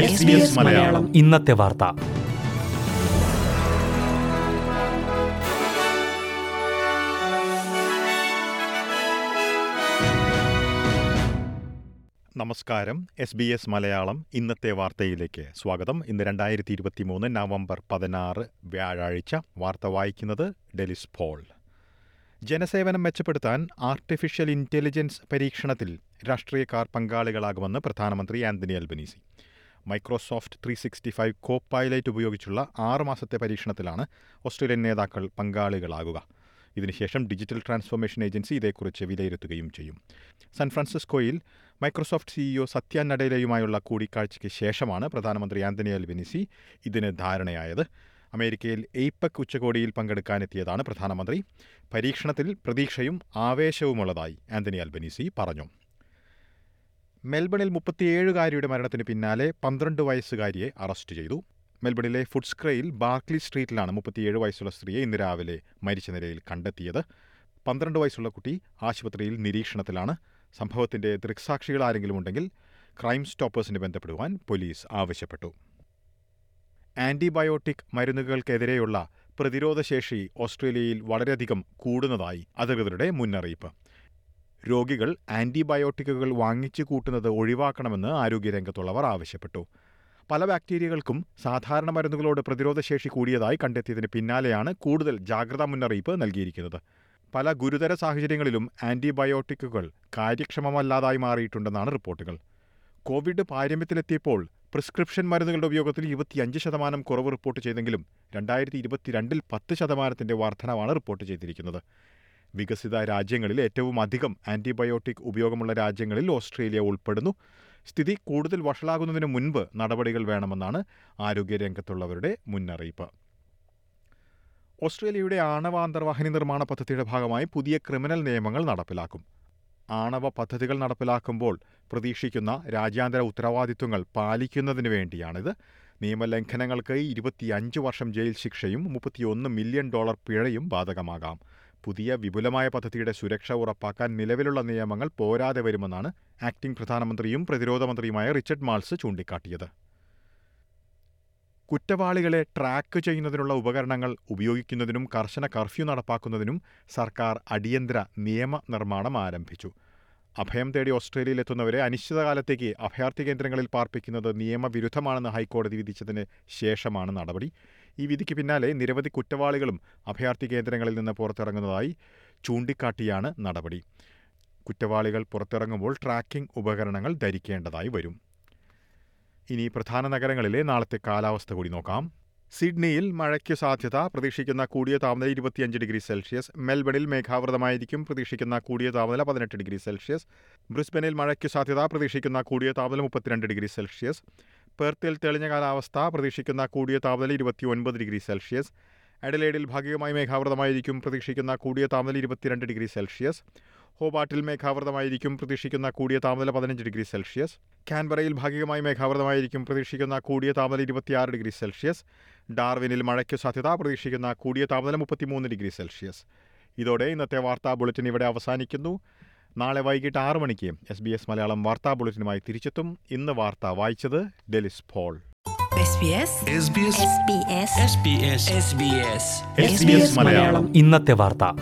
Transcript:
SBS Malayalam. ഇന്നത്തെ വാർത്ത. നമസ്കാരം. എസ് ബി എസ് മലയാളം ഇന്നത്തെ വാർത്തയിലേക്ക് സ്വാഗതം. ഇന്ന് രണ്ടായിരത്തി ഇരുപത്തി മൂന്ന് നവംബർ പതിനാറ് വ്യാഴാഴ്ച. വാർത്ത വായിക്കുന്നത് ഡെലിസ് പോൾ. ജനസേവനം മെച്ചപ്പെടുത്താൻ ആർട്ടിഫിഷ്യൽ ഇന്റലിജൻസ് പരീക്ഷണത്തിൽ രാഷ്ട്രീയക്കാർ പങ്കാളികളാകുമെന്ന് പ്രധാനമന്ത്രി Anthony Albanese. Microsoft three sixty five Copilot ഉപയോഗിച്ചുള്ള ആറുമാസത്തെ പരീക്ഷണത്തിലാണ് ഓസ്ട്രേലിയൻ നേതാക്കൾ പങ്കാളികളാകുക. ഇതിനുശേഷം ഡിജിറ്റൽ ട്രാൻസ്ഫോർമേഷൻ ഏജൻസി ഇതേക്കുറിച്ച് വിലയിരുത്തുകയും ചെയ്യും. സാൻ ഫ്രാൻസിസ്കോയിൽ മൈക്രോസോഫ്റ്റ് സിഇഒ സത്യ നഡേലയുമായുള്ള കൂടിക്കാഴ്ചയ്ക്ക് ശേഷമാണ് പ്രധാനമന്ത്രി ആന്റണി അൽബനീസി ഇതിന് ധാരണയായത്. അമേരിക്കയിൽ എയ്പക് ഉച്ചകോടിയിൽ പങ്കെടുക്കാനെത്തിയതാണ് പ്രധാനമന്ത്രി. പരീക്ഷണത്തിൽ പ്രതീക്ഷയും ആവേശവുമുള്ളതായി ആന്റണി അൽബനീസി പറഞ്ഞു. മെൽബണിൽ മുപ്പത്തിയേഴുകാരിയുടെ മരണത്തിന് പിന്നാലെ പന്ത്രണ്ട് വയസ്സുകാരിയെ അറസ്റ്റ് ചെയ്തു. മെൽബണിലെ ഫുഡ്സ്ക്രയിൽ ബാർക്ലി സ്ട്രീറ്റിലാണ് മുപ്പത്തിയേഴ് വയസ്സുള്ള സ്ത്രീയെ ഇന്ന് രാവിലെ മരിച്ച നിലയിൽ കണ്ടെത്തിയത്. പന്ത്രണ്ട് വയസ്സുള്ള കുട്ടി ആശുപത്രിയിൽ നിരീക്ഷണത്തിലാണ്. സംഭവത്തിന്റെ ദൃക്സാക്ഷികൾ ആരെങ്കിലും ഉണ്ടെങ്കിൽ ക്രൈം സ്റ്റോപ്പേഴ്സിന് ബന്ധപ്പെടുവാൻ പോലീസ് ആവശ്യപ്പെട്ടു. ആന്റിബയോട്ടിക് മരുന്നുകൾക്കെതിരെയുള്ള പ്രതിരോധശേഷി ഓസ്ട്രേലിയയിൽ വളരെയധികം കൂടുന്നതായി അധികൃതരുടെ മുന്നറിയിപ്പ്. രോഗികൾ ആന്റിബയോട്ടിക്കുകൾ വാങ്ങിച്ചു കൂട്ടുന്നത് ഒഴിവാക്കണമെന്ന് ആരോഗ്യരംഗത്തുള്ളവർ ആവശ്യപ്പെട്ടു. പല ബാക്ടീരിയകൾക്കും സാധാരണ മരുന്നുകളോട് പ്രതിരോധശേഷി കൂടിയതായി കണ്ടെത്തിയതിന് പിന്നാലെയാണ് കൂടുതൽ ജാഗ്രതാ മുന്നറിയിപ്പ് നൽകിയിരിക്കുന്നത്. പല ഗുരുതര സാഹചര്യങ്ങളിലും ആന്റിബയോട്ടിക്കുകൾ കാര്യക്ഷമമല്ലാതായി മാറിയിട്ടുണ്ടെന്നാണ് റിപ്പോർട്ടുകൾ. കോവിഡ് പാരമ്യത്തിലെത്തിയപ്പോൾ പ്രിസ്ക്രിപ്ഷൻ മരുന്നുകളുടെ ഉപയോഗത്തിൽ ഇരുപത്തിയഞ്ച് ശതമാനം കുറവ് റിപ്പോർട്ട് ചെയ്തെങ്കിലും രണ്ടായിരത്തി ഇരുപത്തിരണ്ടിൽ പത്ത് ശതമാനത്തിന്റെ വർധനവാണ് റിപ്പോർട്ട് ചെയ്തിരിക്കുന്നത്. വികസിത രാജ്യങ്ങളിൽ ഏറ്റവും അധികം ആന്റിബയോട്ടിക് ഉപയോഗമുള്ള രാജ്യങ്ങളിൽ ഓസ്ട്രേലിയ ഉൾപ്പെടുന്നു. സ്ഥിതി കൂടുതൽ വഷളാകുന്നതിന് മുൻപ് നടപടികൾ വേണമെന്നാണ് ആരോഗ്യരംഗത്തുള്ളവരുടെ മുന്നറിയിപ്പ്. ഓസ്ട്രേലിയയുടെ ആണവ അന്തർവാഹിനി നിർമ്മാണ പദ്ധതിയുടെ ഭാഗമായി പുതിയ ക്രിമിനൽ നിയമങ്ങൾ നടപ്പിലാക്കും. ആണവ പദ്ധതികൾ നടപ്പിലാക്കുമ്പോൾ പ്രതീക്ഷിക്കുന്ന രാജ്യാന്തര ഉത്തരവാദിത്വങ്ങൾ പാലിക്കുന്നതിന് വേണ്ടിയാണിത്. നിയമലംഘനങ്ങൾക്ക് ഇരുപത്തിയഞ്ച് വർഷം ജയിൽ ശിക്ഷയും മുപ്പത്തിയൊന്ന് മില്യൺ ഡോളർ പിഴയും ബാധകമാകാം. പുതിയ വിപുലമായ പദ്ധതിയുടെ സുരക്ഷ ഉറപ്പാക്കാൻ നിലവിലുള്ള നിയമങ്ങൾ പോരാതെ വരുമെന്നാണ് ആക്ടിംഗ് പ്രധാനമന്ത്രിയും പ്രതിരോധ മന്ത്രിയുമായ റിച്ചർഡ് മാൾസ് ചൂണ്ടിക്കാട്ടിയത്. കുറ്റവാളികളെ ട്രാക്ക് ചെയ്യുന്നതിനുള്ള ഉപകരണങ്ങൾ ഉപയോഗിക്കുന്നതിനും കർശന കർഫ്യൂ നടപ്പാക്കുന്നതിനും സർക്കാർ അടിയന്തര നിയമ നിർമ്മാണം ആരംഭിച്ചു. അഭയം തേടി ഓസ്ട്രേലിയയിലെത്തുന്നവരെ അനിശ്ചിതകാലത്തേക്ക് അഭയാർത്ഥി കേന്ദ്രങ്ങളിൽ പാർപ്പിക്കുന്നത് നിയമവിരുദ്ധമാണെന്ന് ഹൈക്കോടതി വിധിച്ചതിന് ശേഷമാണ് നടപടി. ഈ വിധിക്ക് പിന്നാലെ നിരവധി കുറ്റവാളികളും അഭയാർത്ഥി കേന്ദ്രങ്ങളിൽ നിന്ന് പുറത്തിറങ്ങുന്നതായി ചൂണ്ടിക്കാട്ടിയാണ് നടപടി. കുറ്റവാളികൾ പുറത്തിറങ്ങുമ്പോൾ ട്രാക്കിംഗ് ഉപകരണങ്ങൾ ധരിക്കേണ്ടതായി വരും. ഇനി പ്രധാന നഗരങ്ങളിലെ നാളത്തെ കാലാവസ്ഥ കൂടി നോക്കാം. സിഡ്നിയിൽ മഴയ്ക്ക് സാധ്യത പ്രതീക്ഷിക്കുന്ന കൂടിയ താപനില ഇരുപത്തിയഞ്ച് ഡിഗ്രി സെൽഷ്യസ്. മെൽബണിൽ മേഘാവൃതമായിരിക്കും പ്രതീക്ഷിക്കുന്ന കൂടിയ താപനില പതിനെട്ട് ഡിഗ്രി സെൽഷ്യസ്. ബ്രിസ്ബനിൽ മഴയ്ക്ക് സാധ്യത പ്രതീക്ഷിക്കുന്ന കൂടിയ താപനില മുപ്പത്തിരണ്ട് ഡിഗ്രി സെൽഷ്യസ്. പെർത്തിൽ തെളിഞ്ഞ കാലാവസ്ഥ പ്രതീക്ഷിക്കുന്ന കൂടിയ താപനില ഇരുപത്തിയൊൻപത് ഡിഗ്രി സെൽഷ്യസ്. അഡലേഡിൽ ഭാഗികമായി മേഘാവൃതമായിരിക്കും പ്രതീക്ഷിക്കുന്ന കൂടിയ താപനില ഇരുപത്തിരണ്ട് ഡിഗ്രി സെൽഷ്യസ്. ഹോബാട്ടിൽ മേഘാവൃതമായിരിക്കും പ്രതീക്ഷിക്കുന്ന കൂടിയ താപനില പതിനഞ്ച് ഡിഗ്രി സെൽഷ്യസ്. കാൻബറയിൽ ഭാഗികമായി മേഘാവൃതമായിരിക്കും പ്രതീക്ഷിക്കുന്ന കൂടിയ താപനില ഇരുപത്തിയാറ് ഡിഗ്രി സെൽഷ്യസ്. ഡാർവിനിൽ മഴയ്ക്ക് സാധ്യത പ്രതീക്ഷിക്കുന്ന കൂടിയ താപനില മുപ്പത്തിമൂന്ന് ഡിഗ്രി സെൽഷ്യസ്. ഇതോടെ ഇന്നത്തെ വാർത്താ ബുള്ളറ്റിൻ ഇവിടെ അവസാനിക്കുന്നു. നാളെ വൈകിട്ട് ആറ് മണിക്ക് എസ് ബി എസ് മലയാളം വാർത്താ ബുള്ളറ്റിനുമായി തിരിച്ചെത്തും. ഇന്ന് വാർത്ത വായിച്ചത് ഡെലിസ് പോൾ. SBS ഇന്നത്തെ വാർത്ത.